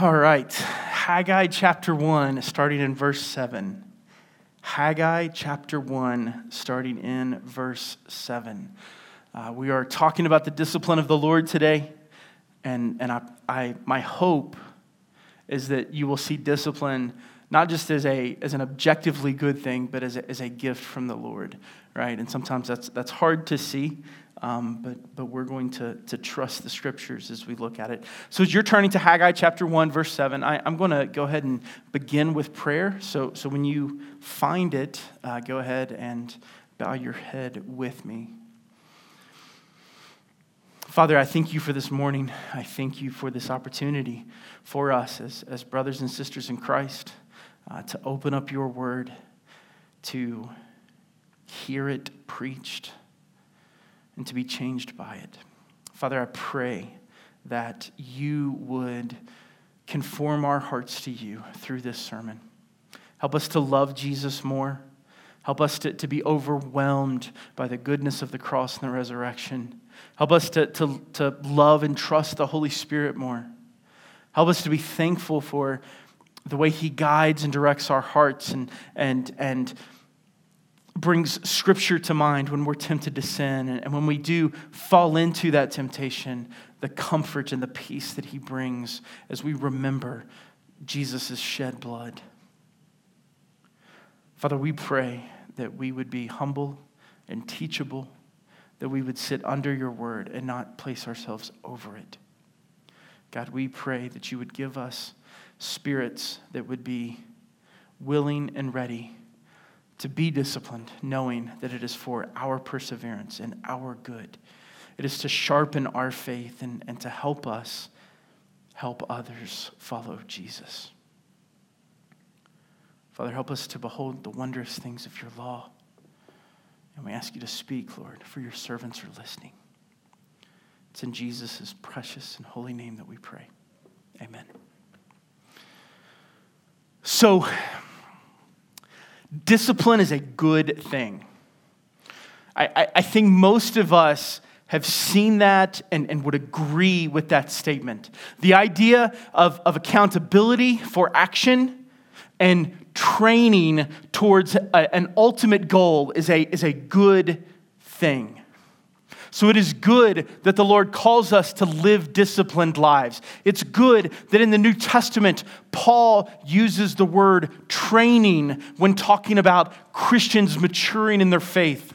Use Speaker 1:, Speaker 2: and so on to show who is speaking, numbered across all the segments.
Speaker 1: All right, Haggai chapter 1, starting in verse 7. Haggai chapter 1, starting in verse 7. Uh, we are talking about the discipline of the Lord today, and, and I, I, my hope is that you will see discipline not just as, a, as an objectively good thing, but as a, as a gift from the Lord, right? And sometimes that's, that's hard to see. Um, but, but we're going to, to trust the scriptures as we look at it. So, as you're turning to Haggai chapter 1, verse 7, I, am going to go ahead and begin with prayer. So, so when you find it, uh, go ahead and bow your head with me. Father, I thank you for this morning. I thank you for this opportunity for us as, as brothers and sisters in Christ uh, to open up your word, to hear it preached and to be changed by it. Father, I pray that you would conform our hearts to you through this sermon. Help us to love Jesus more. Help us to, to be overwhelmed by the goodness of the cross and the resurrection. Help us to, to, to love and trust the Holy Spirit more. Help us to be thankful for the way He guides and directs our hearts and, and, and brings scripture to mind when we're tempted to sin. And when we do fall into that temptation, the comfort and the peace that he brings as we remember Jesus' shed blood. Father, we pray that we would be humble and teachable, that we would sit under your word and not place ourselves over it. God, we pray that you would give us spirits that would be willing and ready to be disciplined, knowing that it is for our perseverance and our good. It is to sharpen our faith and, and to help us help others follow Jesus. Father, help us to behold the wondrous things of your law. And we ask you to speak, Lord, for your servants are listening. It's in Jesus' precious and holy name that we pray. Amen. So, Discipline is a good thing. I, I, I think most of us have seen that and, and would agree with that statement. The idea of, of accountability for action and training towards a, an ultimate goal is a, is a good thing. So it is good that the Lord calls us to live disciplined lives. It's good that in the New Testament, Paul uses the word training when talking about Christians maturing in their faith.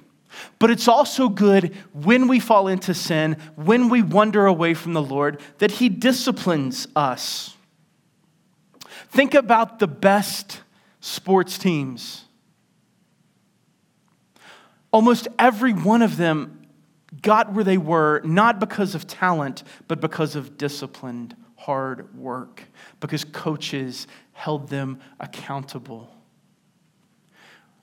Speaker 1: But it's also good when we fall into sin, when we wander away from the Lord, that He disciplines us. Think about the best sports teams. Almost every one of them got where they were not because of talent, but because of disciplined, hard work, because coaches held them accountable.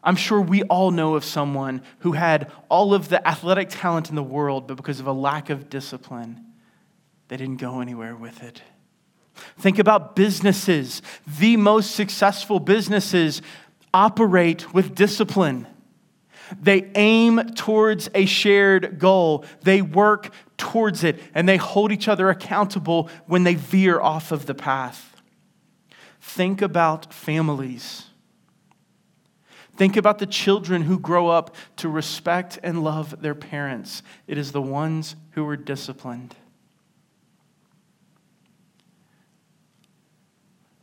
Speaker 1: I'm sure we all know of someone who had all of the athletic talent in the world, but because of a lack of discipline, they didn't go anywhere with it. Think about businesses. The most successful businesses operate with discipline. They aim towards a shared goal. They work towards it, and they hold each other accountable when they veer off of the path. Think about families. Think about the children who grow up to respect and love their parents. It is the ones who are disciplined.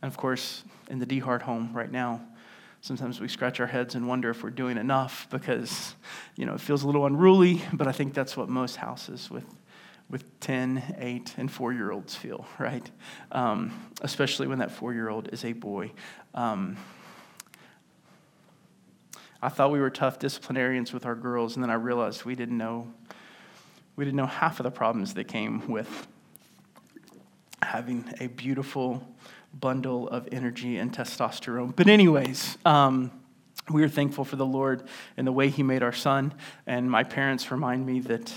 Speaker 1: And of course, in the DeHart home right now, sometimes we scratch our heads and wonder if we're doing enough because you know it feels a little unruly but i think that's what most houses with with 10 8 and 4 year olds feel right? Um, especially when that 4 year old is a boy. Um, i thought we were tough disciplinarians with our girls and then i realized we didn't know we didn't know half of the problems that came with having a beautiful bundle of energy and testosterone. But, anyways, um, we are thankful for the Lord and the way He made our son. And my parents remind me that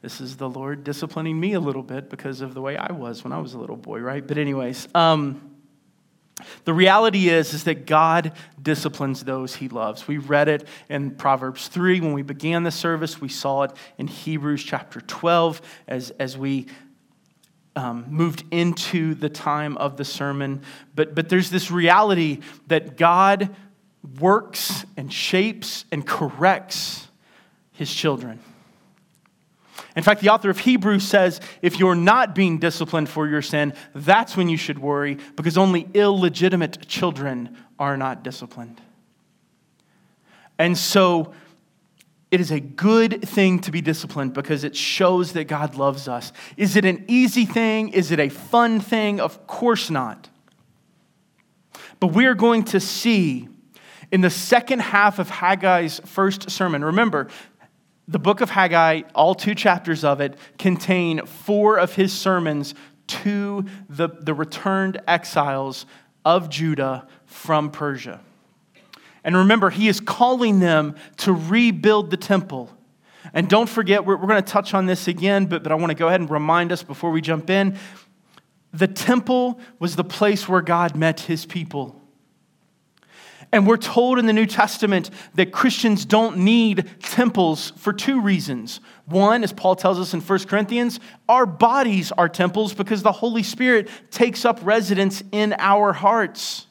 Speaker 1: this is the Lord disciplining me a little bit because of the way I was when I was a little boy, right? But, anyways, um, the reality is, is that God disciplines those he loves. We read it in Proverbs 3 when we began the service. We saw it in Hebrews chapter 12 as, as we um, moved into the time of the sermon. But, but there's this reality that God works and shapes and corrects his children. In fact, the author of Hebrews says if you're not being disciplined for your sin, that's when you should worry because only illegitimate children are not disciplined. And so it is a good thing to be disciplined because it shows that God loves us. Is it an easy thing? Is it a fun thing? Of course not. But we are going to see in the second half of Haggai's first sermon. Remember, the book of Haggai, all two chapters of it, contain four of his sermons to the, the returned exiles of Judah from Persia. And remember, he is calling them to rebuild the temple. And don't forget, we're, we're going to touch on this again, but, but I want to go ahead and remind us before we jump in. The temple was the place where God met his people. And we're told in the New Testament that Christians don't need temples for two reasons. One, as Paul tells us in 1 Corinthians, our bodies are temples because the Holy Spirit takes up residence in our hearts.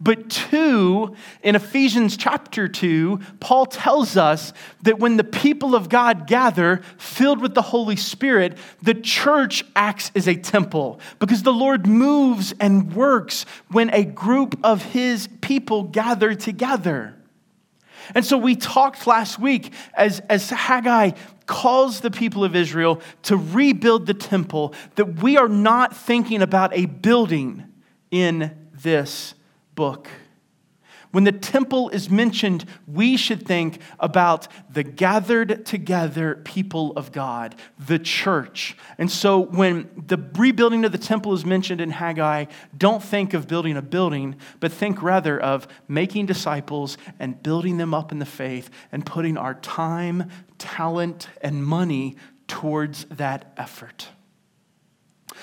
Speaker 1: But two, in Ephesians chapter 2, Paul tells us that when the people of God gather, filled with the Holy Spirit, the church acts as a temple because the Lord moves and works when a group of his people gather together. And so we talked last week as, as Haggai calls the people of Israel to rebuild the temple, that we are not thinking about a building in this book. When the temple is mentioned, we should think about the gathered together people of God, the church. And so when the rebuilding of the temple is mentioned in Haggai, don't think of building a building, but think rather of making disciples and building them up in the faith and putting our time, talent, and money towards that effort.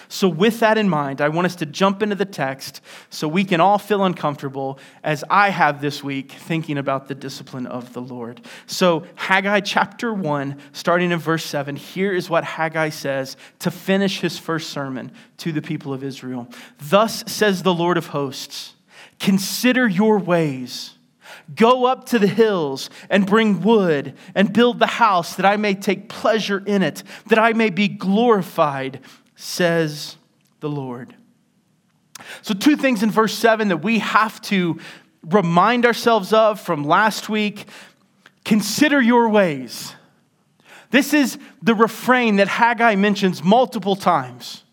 Speaker 1: So, with that in mind, I want us to jump into the text so we can all feel uncomfortable as I have this week thinking about the discipline of the Lord. So, Haggai chapter 1, starting in verse 7, here is what Haggai says to finish his first sermon to the people of Israel. Thus says the Lord of hosts Consider your ways. Go up to the hills and bring wood and build the house that I may take pleasure in it, that I may be glorified says the Lord. So, two things in verse 7 that we have to remind ourselves of from last week consider your ways. This is the refrain that Haggai mentions multiple times.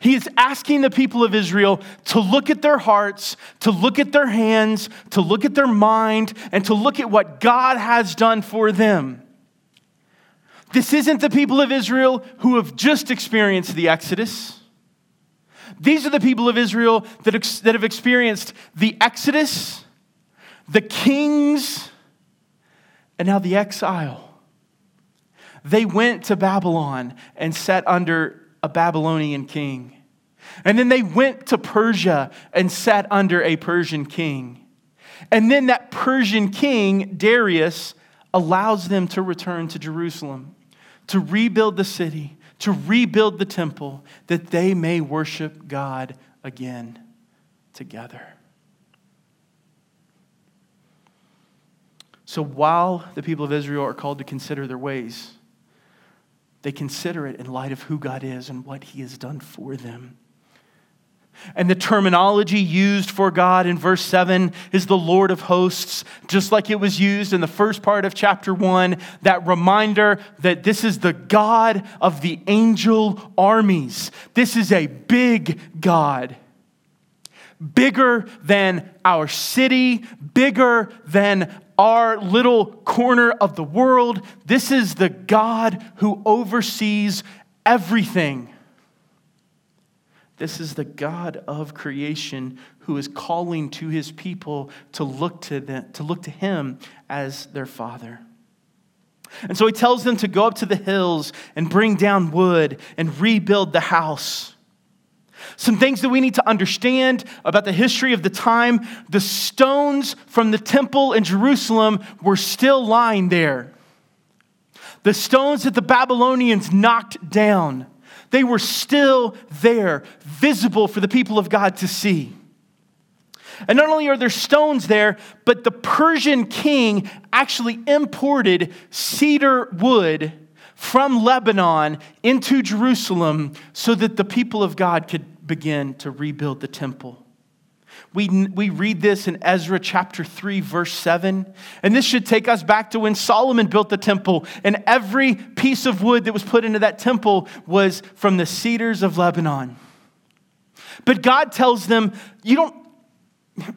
Speaker 1: He is asking the people of Israel to look at their hearts, to look at their hands, to look at their mind, and to look at what God has done for them. This isn't the people of Israel who have just experienced the Exodus. These are the people of Israel that, ex- that have experienced the Exodus, the kings, and now the exile. They went to Babylon and sat under a Babylonian king. And then they went to Persia and sat under a Persian king. And then that Persian king, Darius, allows them to return to Jerusalem to rebuild the city, to rebuild the temple, that they may worship God again together. So while the people of Israel are called to consider their ways, they consider it in light of who God is and what He has done for them. And the terminology used for God in verse 7 is the Lord of hosts, just like it was used in the first part of chapter 1. That reminder that this is the God of the angel armies. This is a big God. Bigger than our city, bigger than our little corner of the world. This is the God who oversees everything. This is the God of creation who is calling to his people to look to, them, to look to him as their father. And so he tells them to go up to the hills and bring down wood and rebuild the house. Some things that we need to understand about the history of the time the stones from the temple in Jerusalem were still lying there. The stones that the Babylonians knocked down they were still there, visible for the people of God to see. And not only are there stones there, but the Persian king actually imported cedar wood from Lebanon into Jerusalem so that the people of God could begin to rebuild the temple. We, we read this in Ezra chapter 3, verse 7. And this should take us back to when Solomon built the temple, and every piece of wood that was put into that temple was from the cedars of Lebanon. But God tells them, you don't,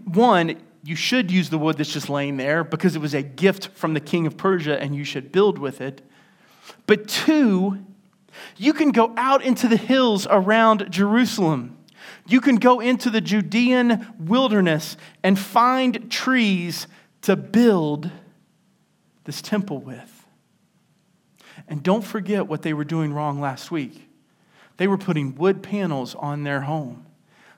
Speaker 1: one, you should use the wood that's just laying there because it was a gift from the king of Persia and you should build with it. But two, you can go out into the hills around Jerusalem. You can go into the Judean wilderness and find trees to build this temple with. And don't forget what they were doing wrong last week. They were putting wood panels on their home.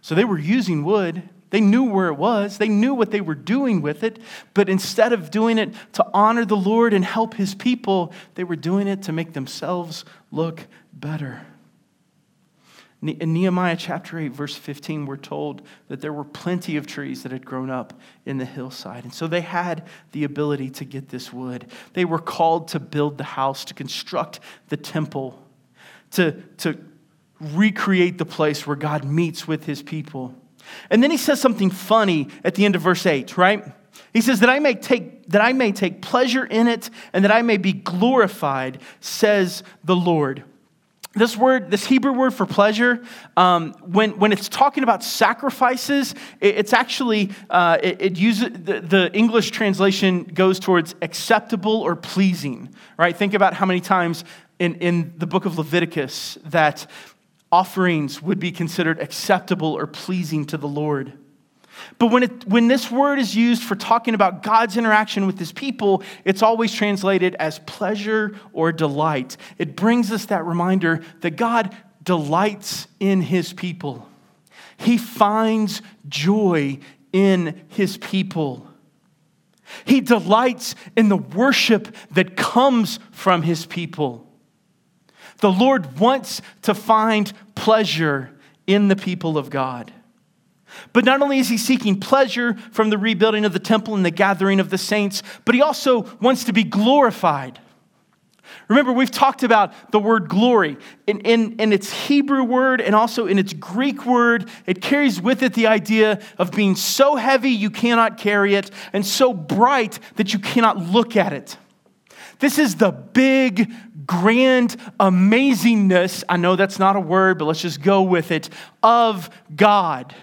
Speaker 1: So they were using wood they knew where it was, they knew what they were doing with it, but instead of doing it to honor the Lord and help his people, they were doing it to make themselves look better. In Nehemiah chapter 8, verse 15, we're told that there were plenty of trees that had grown up in the hillside. And so they had the ability to get this wood. They were called to build the house, to construct the temple, to, to recreate the place where God meets with his people. And then he says something funny at the end of verse 8, right? He says that I may take that I may take pleasure in it and that I may be glorified, says the Lord. This word, this Hebrew word for pleasure, um, when, when it's talking about sacrifices, it, it's actually, uh, it, it, uses, the, the English translation goes towards acceptable or pleasing, right? Think about how many times in, in the book of Leviticus that offerings would be considered acceptable or pleasing to the Lord. But when, it, when this word is used for talking about God's interaction with his people, it's always translated as pleasure or delight. It brings us that reminder that God delights in his people, he finds joy in his people. He delights in the worship that comes from his people. The Lord wants to find pleasure in the people of God. But not only is he seeking pleasure from the rebuilding of the temple and the gathering of the saints, but he also wants to be glorified. Remember, we've talked about the word glory. In, in, in, its Hebrew word and also in its Greek word, it carries with it the idea of being so heavy you cannot carry it and so bright that you cannot look at it. This is the big, grand amazingness. I know that's not a word, but let's just go with it of God.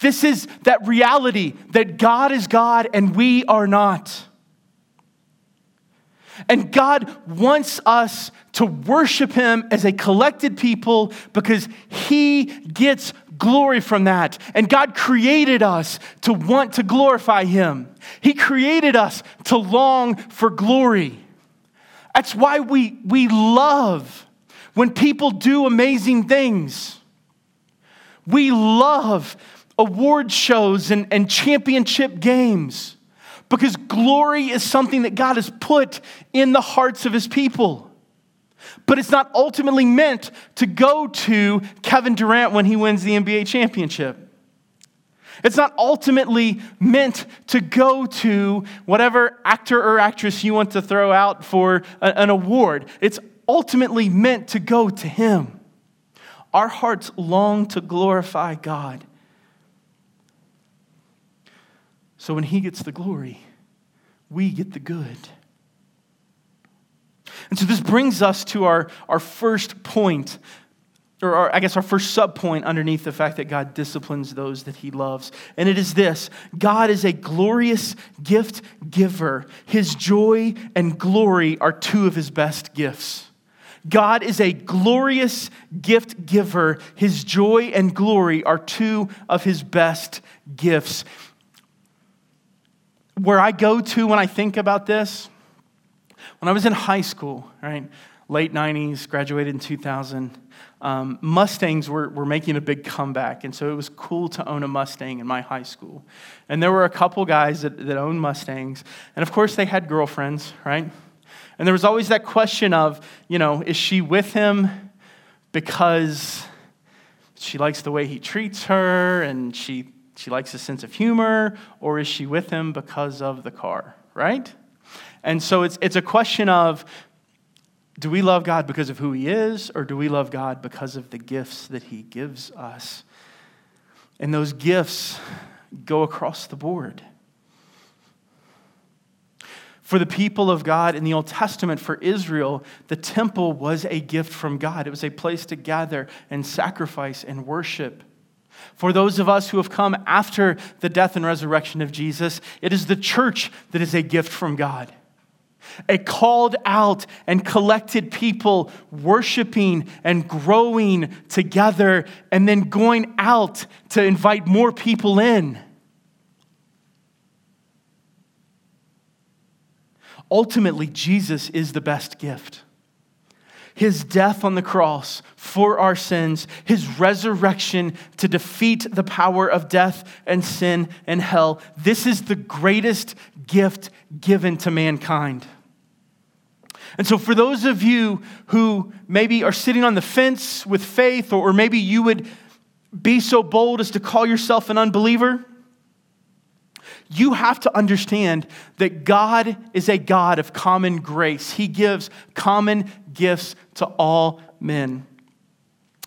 Speaker 1: This is that reality that God is God and we are not. And God wants us to worship Him as a collected people because He gets glory from that. And God created us to want to glorify Him, He created us to long for glory. That's why we, we love when people do amazing things. We love award shows and, and championship games because glory is something that God has put in the hearts of his people. But it's not ultimately meant to go to Kevin Durant when he wins the NBA championship. It's not ultimately meant to go to whatever actor or actress you want to throw out for an award. It's ultimately meant to go to Him. Our hearts long to glorify God. So when He gets the glory, we get the good. And so this brings us to our, our first point, or our, I guess our first sub point underneath the fact that God disciplines those that he loves. And it is this God is a glorious gift giver. His joy and glory are two of his best gifts. God is a glorious gift giver. His joy and glory are two of his best gifts where I go to when I think about this, when I was in high school, right, late 90s, graduated in 2000, um, Mustangs were, were making a big comeback. And so it was cool to own a Mustang in my high school. And there were a couple guys that, that owned Mustangs. And of course, they had girlfriends, right? And there was always that question of, you know, is she with him because she likes the way he treats her and she, she likes his sense of humor, or is she with him because of the car, right? And so it's, it's a question of do we love God because of who he is, or do we love God because of the gifts that he gives us? And those gifts go across the board. For the people of God in the Old Testament, for Israel, the temple was a gift from God. It was a place to gather and sacrifice and worship. For those of us who have come after the death and resurrection of Jesus, it is the church that is a gift from God. A called out and collected people worshiping and growing together and then going out to invite more people in. Ultimately, Jesus is the best gift. His death on the cross for our sins, his resurrection to defeat the power of death and sin and hell. This is the greatest gift given to mankind. And so, for those of you who maybe are sitting on the fence with faith, or maybe you would be so bold as to call yourself an unbeliever, you have to understand that God is a God of common grace. He gives common gifts to all men.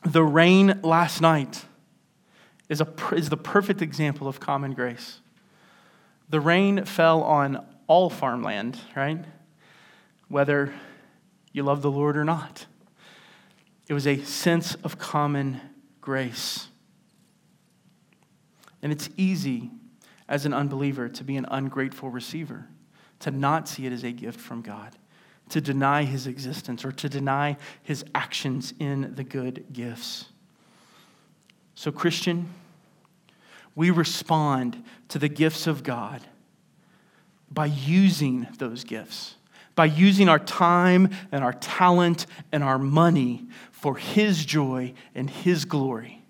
Speaker 1: The rain last night is, a, is the perfect example of common grace. The rain fell on all farmland, right? Whether you love the Lord or not. It was a sense of common grace. And it's easy as an unbeliever to be an ungrateful receiver, to not see it as a gift from God, to deny his existence or to deny his actions in the good gifts. So, Christian, we respond to the gifts of God by using those gifts, by using our time and our talent and our money for His joy and His glory.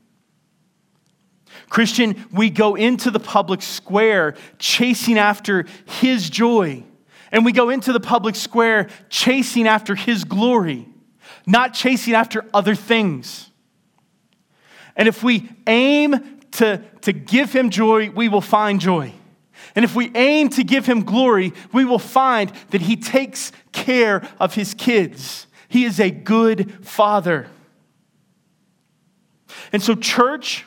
Speaker 1: Christian, we go into the public square chasing after His joy. And we go into the public square chasing after His glory, not chasing after other things. And if we aim to, to give Him joy, we will find joy. And if we aim to give Him glory, we will find that He takes care of His kids. He is a good Father. And so, church,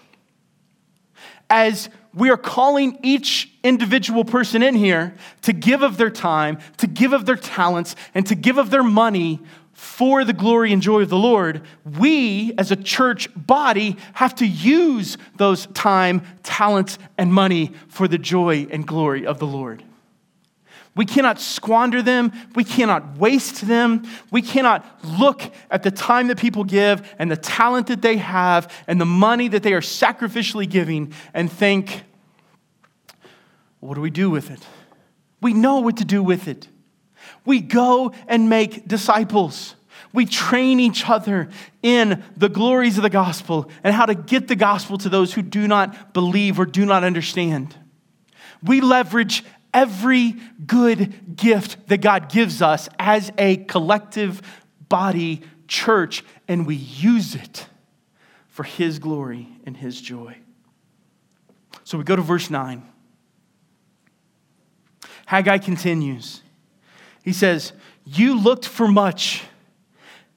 Speaker 1: as we are calling each individual person in here to give of their time, to give of their talents, and to give of their money for the glory and joy of the Lord, we as a church body have to use those time, talents, and money for the joy and glory of the Lord. We cannot squander them. We cannot waste them. We cannot look at the time that people give and the talent that they have and the money that they are sacrificially giving and think, what do we do with it? We know what to do with it. We go and make disciples. We train each other in the glories of the gospel and how to get the gospel to those who do not believe or do not understand. We leverage every good gift that God gives us as a collective body church, and we use it for His glory and His joy. So we go to verse 9. Haggai continues. He says, You looked for much,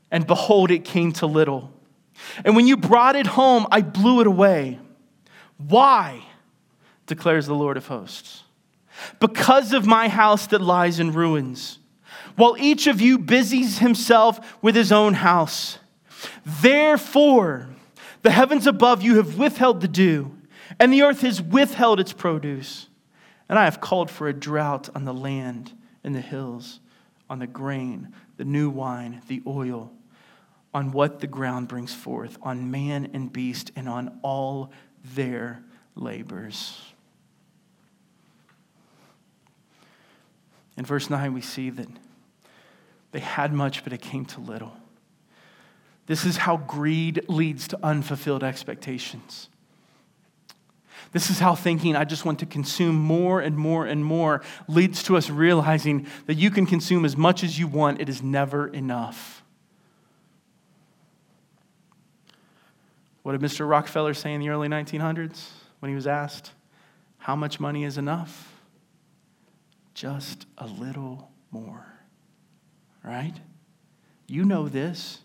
Speaker 1: and behold, it came to little. And when you brought it home, I blew it away. Why? declares the Lord of hosts because of my house that lies in ruins, while each of you busies himself with his own house. Therefore, the heavens above you have withheld the dew, and the earth has withheld its produce. And I have called for a drought on the land and the hills, on the grain, the new wine, the oil, on what the ground brings forth, on man and beast, and on all their labors. In verse 9, we see that they had much, but it came to little. This is how greed leads to unfulfilled expectations. This is how thinking, I just want to consume more and more and more, leads to us realizing that you can consume as much as you want, it is never enough. What did Mr. Rockefeller say in the early 1900s when he was asked, How much money is enough? Just a little more. Right? You know this.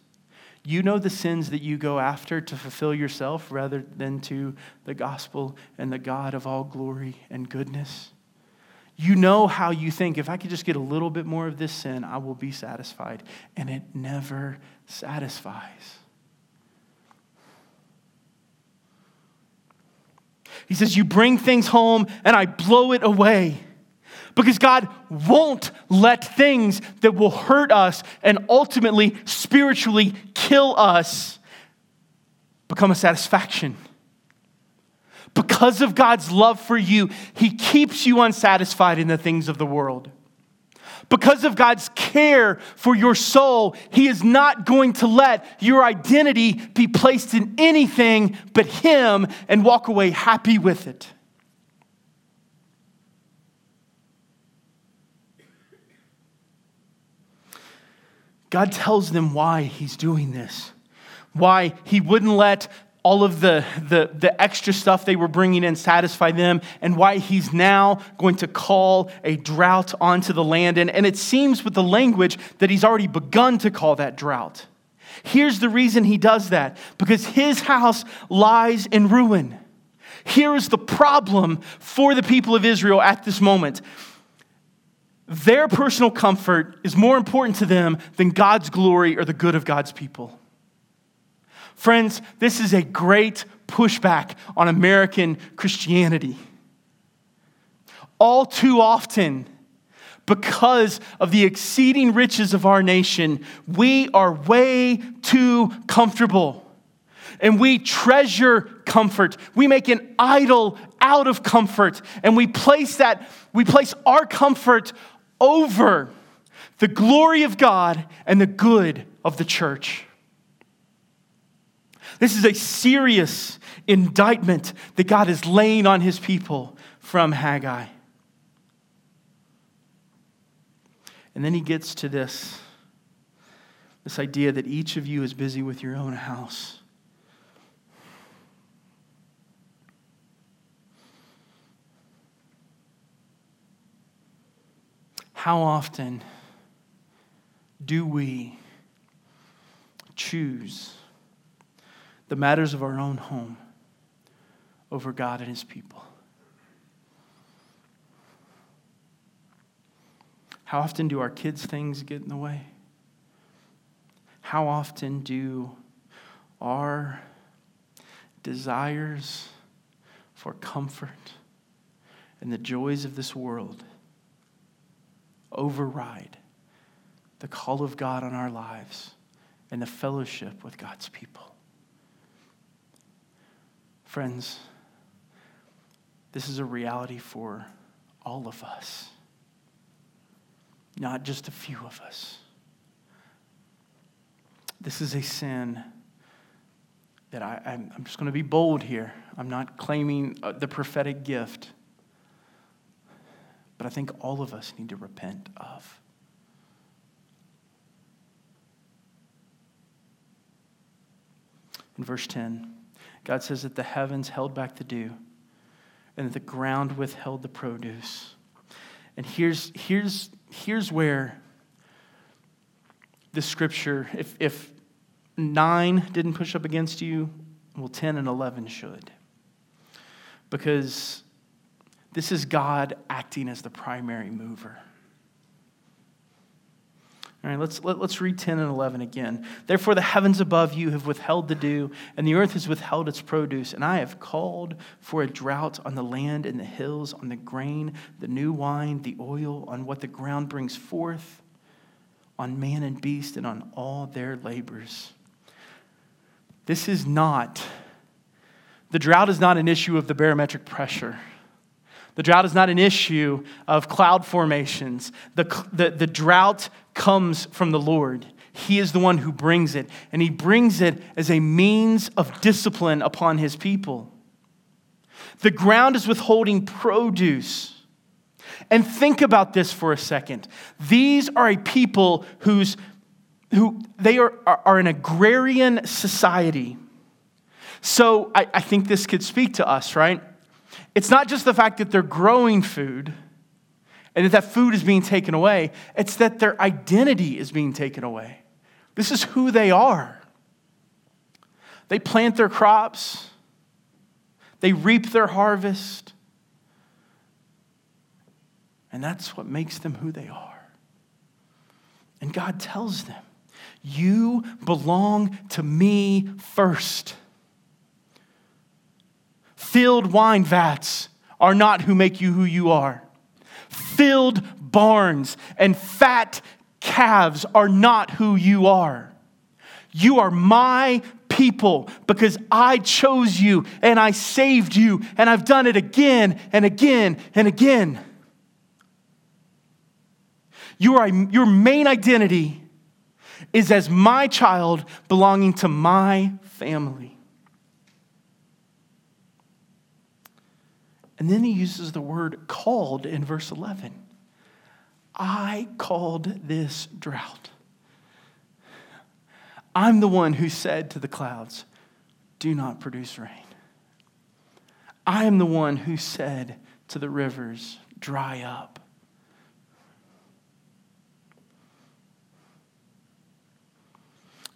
Speaker 1: You know the sins that you go after to fulfill yourself rather than to the gospel and the God of all glory and goodness. You know how you think, if I could just get a little bit more of this sin, I will be satisfied. And it never satisfies. He says, You bring things home and I blow it away. Because God won't let things that will hurt us and ultimately spiritually kill us become a satisfaction. Because of God's love for you, He keeps you unsatisfied in the things of the world. Because of God's care for your soul, He is not going to let your identity be placed in anything but Him and walk away happy with it. God tells them why He's doing this, why He wouldn't let all of the, the, the extra stuff they were bringing in satisfy them, and why he's now going to call a drought onto the land. And, and it seems with the language that he's already begun to call that drought. Here's the reason he does that because his house lies in ruin. Here is the problem for the people of Israel at this moment. Their personal comfort is more important to them than God's glory or the good of God's people. Friends, this is a great pushback on American Christianity. All too often, because of the exceeding riches of our nation, we are way too comfortable. And we treasure comfort. We make an idol out of comfort. And we place that, we place our comfort over the glory of God and the good of the church. This is a serious indictment that God is laying on his people from Haggai. And then he gets to this this idea that each of you is busy with your own house. How often do we choose the matters of our own home over God and His people. How often do our kids' things get in the way? How often do our desires for comfort and the joys of this world override the call of God on our lives and the fellowship with God's people? Friends, this is a reality for all of us, not just a few of us. This is a sin that I, am just going to be bold here. I'm not claiming uh, the prophetic gift, but I think all of us need to repent of. In verse 10, God says that the heavens held back the dew and that the ground withheld the produce. And here's, here's, here's where the scripture, if, if nine didn't push up against you, well, 10 and 11 should. Because this is God acting as the primary mover. All right, let's, let, us let us read 10 and 11 again. Therefore, the heavens above you have withheld the dew, and the earth has withheld its produce. And I have called for a drought on the land and the hills, on the grain, the new wine, the oil, on what the ground brings forth, on man and beast, and on all their labors. This is not, the drought is not an issue of the barometric pressure. The drought is not an issue of cloud formations. The, the, the drought comes from the Lord. He is the one who brings it, and He brings it as a means of discipline upon His people. The ground is withholding produce. And think about this for a second. These are a people whose, who they are, are, are an agrarian society. So I, I think this could speak to us, right? It's not just the fact that they're growing food and that that food is being taken away, it's that their identity is being taken away. This is who they are. They plant their crops, they reap their harvest, and that's what makes them who they are. And God tells them, You belong to me first. Filled wine vats are not who make you who you are. Filled barns and fat calves are not who you are. You are my people because I chose you and I saved you and I've done it again and again and again. You are, your main identity is as my child belonging to my family. And then he uses the word called in verse 11. I called this drought. I'm the one who said to the clouds, Do not produce rain. I am the one who said to the rivers, Dry up.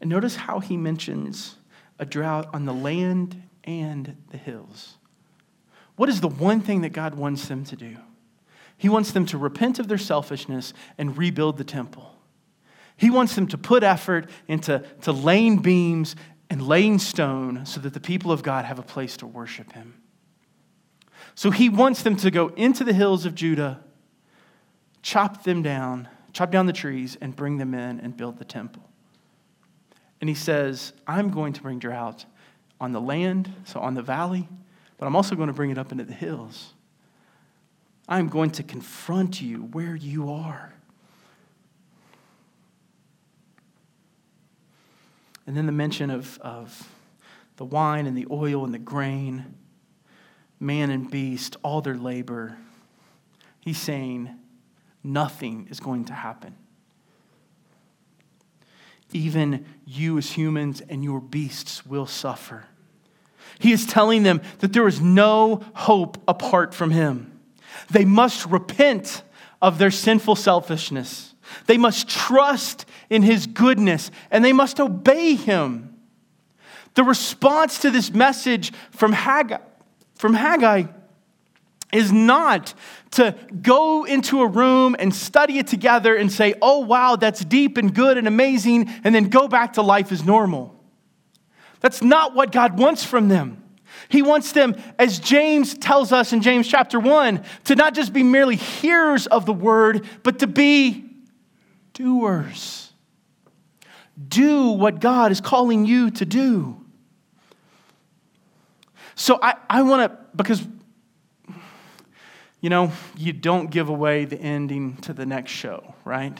Speaker 1: And notice how he mentions a drought on the land and the hills. What is the one thing that God wants them to do? He wants them to repent of their selfishness and rebuild the temple. He wants them to put effort into to laying beams and laying stone so that the people of God have a place to worship Him. So he wants them to go into the hills of Judah, chop them down, chop down the trees, and bring them in and build the temple. And he says, I'm going to bring drought on the land, so on the valley, but I'm also going to bring it up into the hills. I'm going to confront you where you are. And then the mention of, of the wine and the oil and the grain, man and beast, all their labor. He's saying nothing is going to happen. Even you, as humans, and your beasts will suffer. He is telling them that there is no hope apart from Him. They must repent of their sinful selfishness. They must trust in His goodness and they must obey Him. The response to this message from Haggai, from Haggai is not to go into a room and study it together and say, oh, wow, that's deep and good and amazing, and then go back to life as normal. That's not what God wants from them. He wants them, as James tells us in James chapter 1, to not just be merely hearers of the word, but to be doers. Do what God is calling you to do. So I, I want to, because, you know, you don't give away the ending to the next show, right?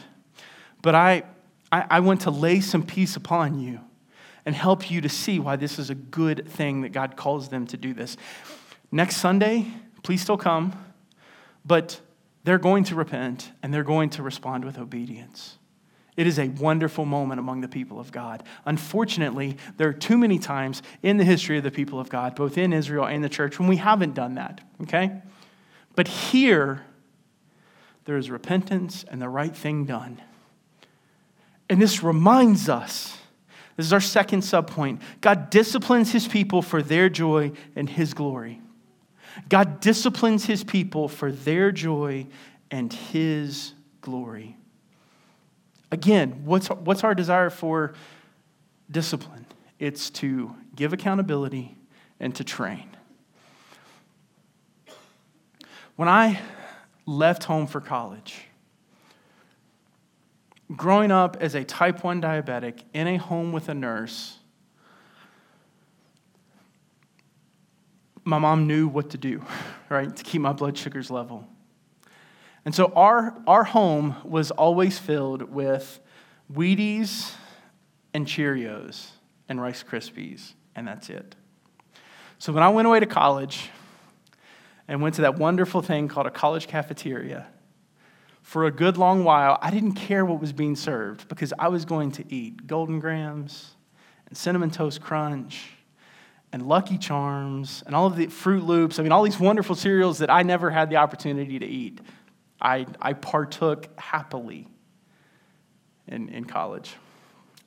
Speaker 1: But I, I, I want to lay some peace upon you and help you to see why this is a good thing that God calls them to do this. Next Sunday, please still come, but they're going to repent and they're going to respond with obedience. It is a wonderful moment among the people of God. Unfortunately, there are too many times in the history of the people of God, both in Israel and the church, when we haven't done that, okay? But here, there is repentance and the right thing done. And this reminds us this is our second subpoint. God disciplines his people for their joy and his glory. God disciplines his people for their joy and his glory. Again, what's, what's our desire for discipline? It's to give accountability and to train. When I left home for college, growing up as a type 1 diabetic in a home with a nurse, my mom knew what to do, right, to keep my blood sugars level. And so our, our home was always filled with Wheaties and Cheerios and Rice Krispies, and that's it. So when I went away to college and went to that wonderful thing called a college cafeteria, for a good long while, I didn't care what was being served because I was going to eat Golden Grahams and Cinnamon Toast Crunch and Lucky Charms and all of the Froot Loops. I mean, all these wonderful cereals that I never had the opportunity to eat. I, I partook happily in, in college.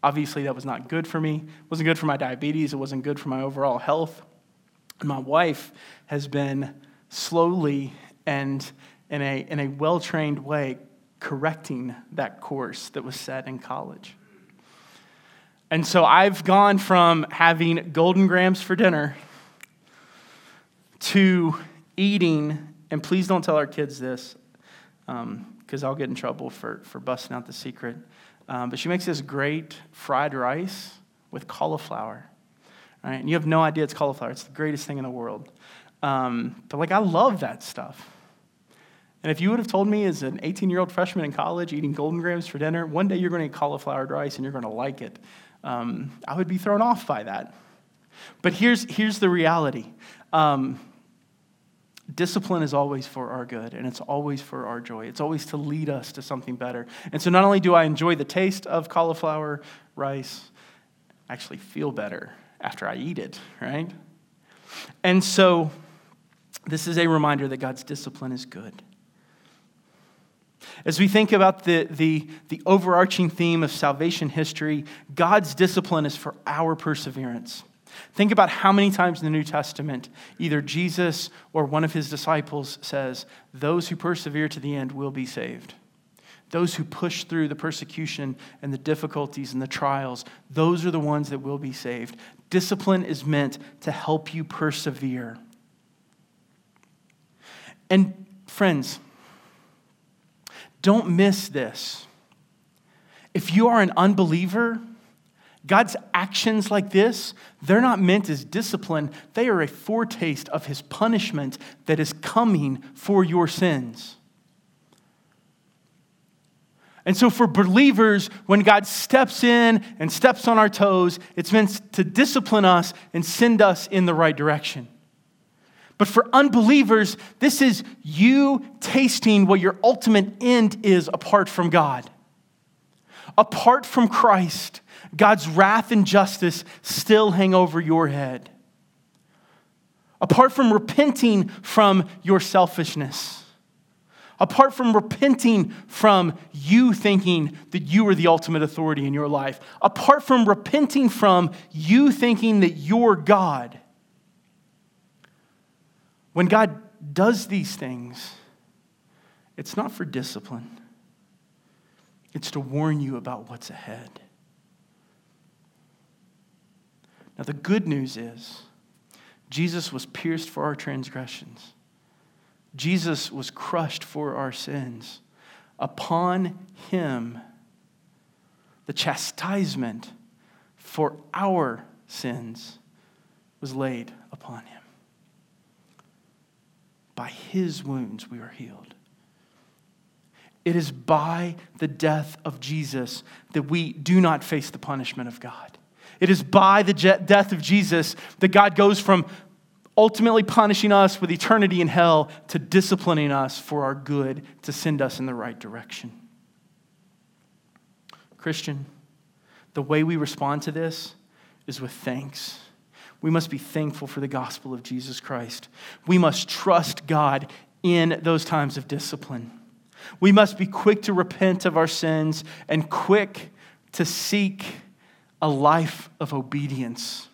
Speaker 1: Obviously, that was not good for me. It wasn't good for my diabetes. It wasn't good for my overall health. My wife has been slowly and in a, in a well trained way correcting that course that was set in college. And so I've gone from having Golden Grahams for dinner to eating, and please don't tell our kids this, because um, I'll get in trouble for, for busting out the secret. Um, but she makes this great fried rice with cauliflower. Right? And you have no idea it's cauliflower. It's the greatest thing in the world. Um, but like, I love that stuff. And if you would have told me as an 18 year old freshman in college eating Golden Grahams for dinner, one day you're going to eat cauliflower rice and you're going to like it, um, I would be thrown off by that. But here's, here's the reality um, discipline is always for our good, and it's always for our joy. It's always to lead us to something better. And so not only do I enjoy the taste of cauliflower rice, I actually feel better after I eat it, right? And so this is a reminder that God's discipline is good. As we think about the, the, the overarching theme of salvation history, God's discipline is for our perseverance. Think about how many times in the New Testament either Jesus or one of his disciples says, Those who persevere to the end will be saved. Those who push through the persecution and the difficulties and the trials, those are the ones that will be saved. Discipline is meant to help you persevere. And friends, don't miss this. If you are an unbeliever, God's actions like this, they're not meant as discipline. They are a foretaste of his punishment that is coming for your sins. And so, for believers, when God steps in and steps on our toes, it's meant to discipline us and send us in the right direction. But for unbelievers, this is you tasting what your ultimate end is apart from God. Apart from Christ, God's wrath and justice still hang over your head. Apart from repenting from your selfishness, apart from repenting from you thinking that you are the ultimate authority in your life, apart from repenting from you thinking that you're God, when God does these things, it's not for discipline, it's to warn you about what's ahead. Now, the good news is Jesus was pierced for our transgressions, Jesus was crushed for our sins. Upon him, the chastisement for our sins was laid upon him. By his wounds we are healed. It is by the death of Jesus that we do not face the punishment of God. It is by the death of Jesus that God goes from ultimately punishing us with eternity in hell to disciplining us for our good to send us in the right direction. Christian, the way we respond to this is with thanks we must be thankful for the gospel of Jesus Christ. We must trust God in those times of discipline. We must be quick to repent of our sins and quick to seek a life of obedience.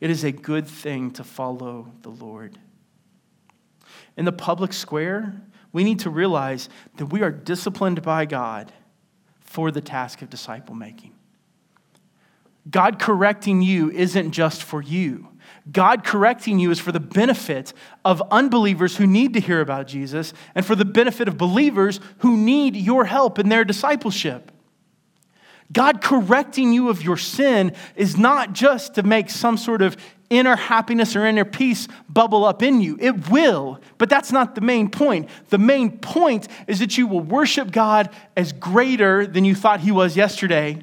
Speaker 1: It is a good thing to follow the Lord. In the public square, we need to realize that we are disciplined by God for the task of disciple making. God correcting you isn't just for you. God correcting you is for the benefit of unbelievers who need to hear about Jesus and for the benefit of believers who need your help in their discipleship. God correcting you of your sin is not just to make some sort of inner happiness or inner peace bubble up in you. It will, but that's not the main point. The main point is that you will worship God as greater than you thought He was yesterday,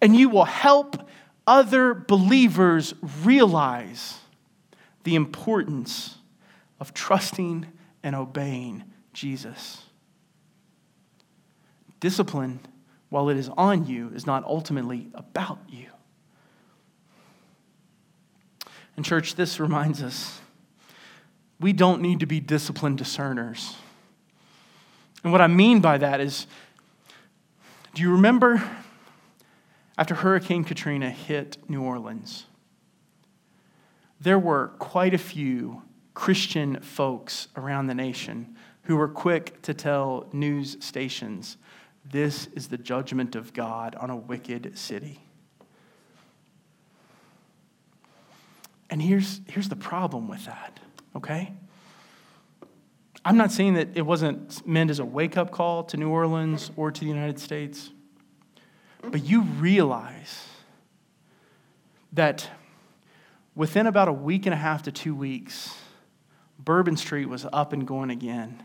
Speaker 1: and you will help other believers realize the importance of trusting and obeying Jesus. Discipline, while it is on you, is not ultimately about you. And, church, this reminds us we don't need to be disciplined discerners. And what I mean by that is do you remember after Hurricane Katrina hit New Orleans? There were quite a few Christian folks around the nation who were quick to tell news stations this is the judgment of God on a wicked city. And here's, here's the problem with that, okay? I'm not saying that it wasn't meant as a wake up call to New Orleans or to the United States, but you realize that within about a week and a half to two weeks, Bourbon Street was up and going again.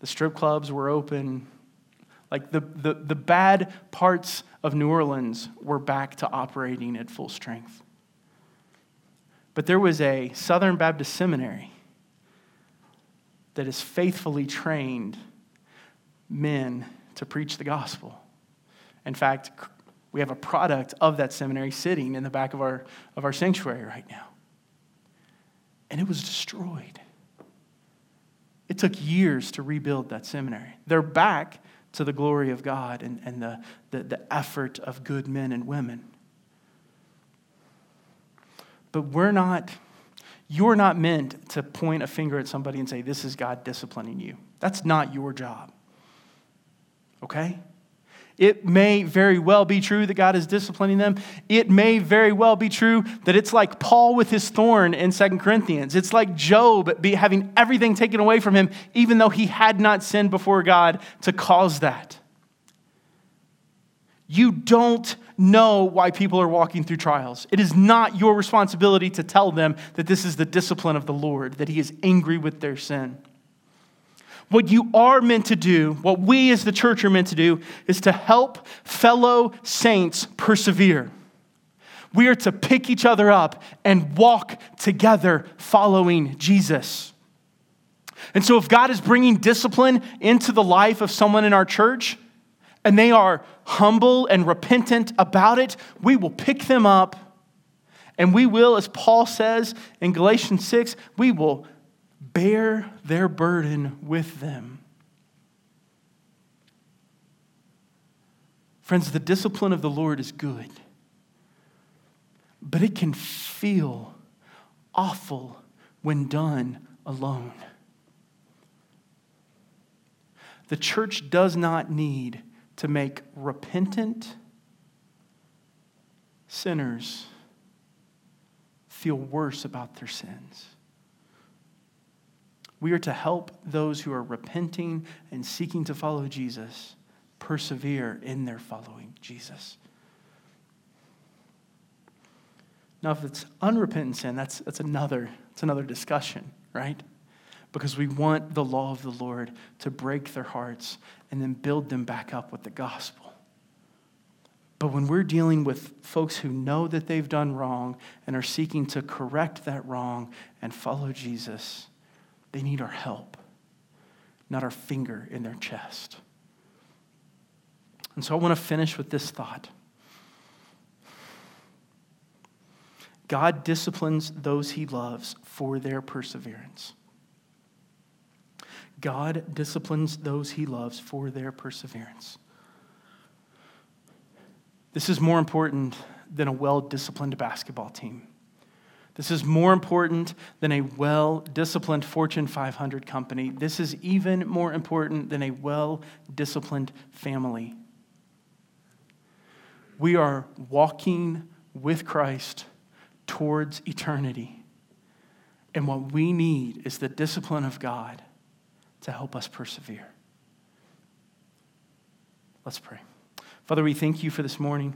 Speaker 1: The strip clubs were open. Like the, the, the bad parts of New Orleans were back to operating at full strength. But there was a Southern Baptist seminary that has faithfully trained men to preach the gospel. In fact, we have a product of that seminary sitting in the back of our, of our sanctuary right now. And it was destroyed. It took years to rebuild that seminary. They're back to the glory of God and, and the, the, the effort of good men and women. But we're not you're not meant to point a finger at somebody and say, This is God disciplining you. That's not your job. Okay? It may very well be true that God is disciplining them. It may very well be true that it's like Paul with his thorn in Second Corinthians. It's like Job having everything taken away from him, even though he had not sinned before God to cause that. You don't know why people are walking through trials. It is not your responsibility to tell them that this is the discipline of the Lord, that He is angry with their sin. What you are meant to do, what we as the church are meant to do, is to help fellow saints persevere. We are to pick each other up and walk together following Jesus. And so, if God is bringing discipline into the life of someone in our church, and they are humble and repentant about it, we will pick them up and we will, as Paul says in Galatians 6, we will bear their burden with them. Friends, the discipline of the Lord is good, but it can feel awful when done alone. The church does not need to make repentant sinners feel worse about their sins. We are to help those who are repenting and seeking to follow Jesus persevere in their following Jesus. Now, if it's unrepentant sin, that's, that's, another, that's another discussion, right? because we want the law of the Lord to break their hearts and then build them back up with the gospel. But when we're dealing with folks who know that they've done wrong and are seeking to correct that wrong and follow Jesus, they need our help, not our finger in their chest. And so I want to finish with this thought God disciplines those he loves for their perseverance. God disciplines those he loves for their perseverance. This is more important than a well disciplined basketball team. This is more important than a well disciplined Fortune 500 company. This is even more important than a well disciplined family. We are walking with Christ towards eternity. And what we need is the discipline of God to help us persevere. Let's pray. Father, we thank you for this morning.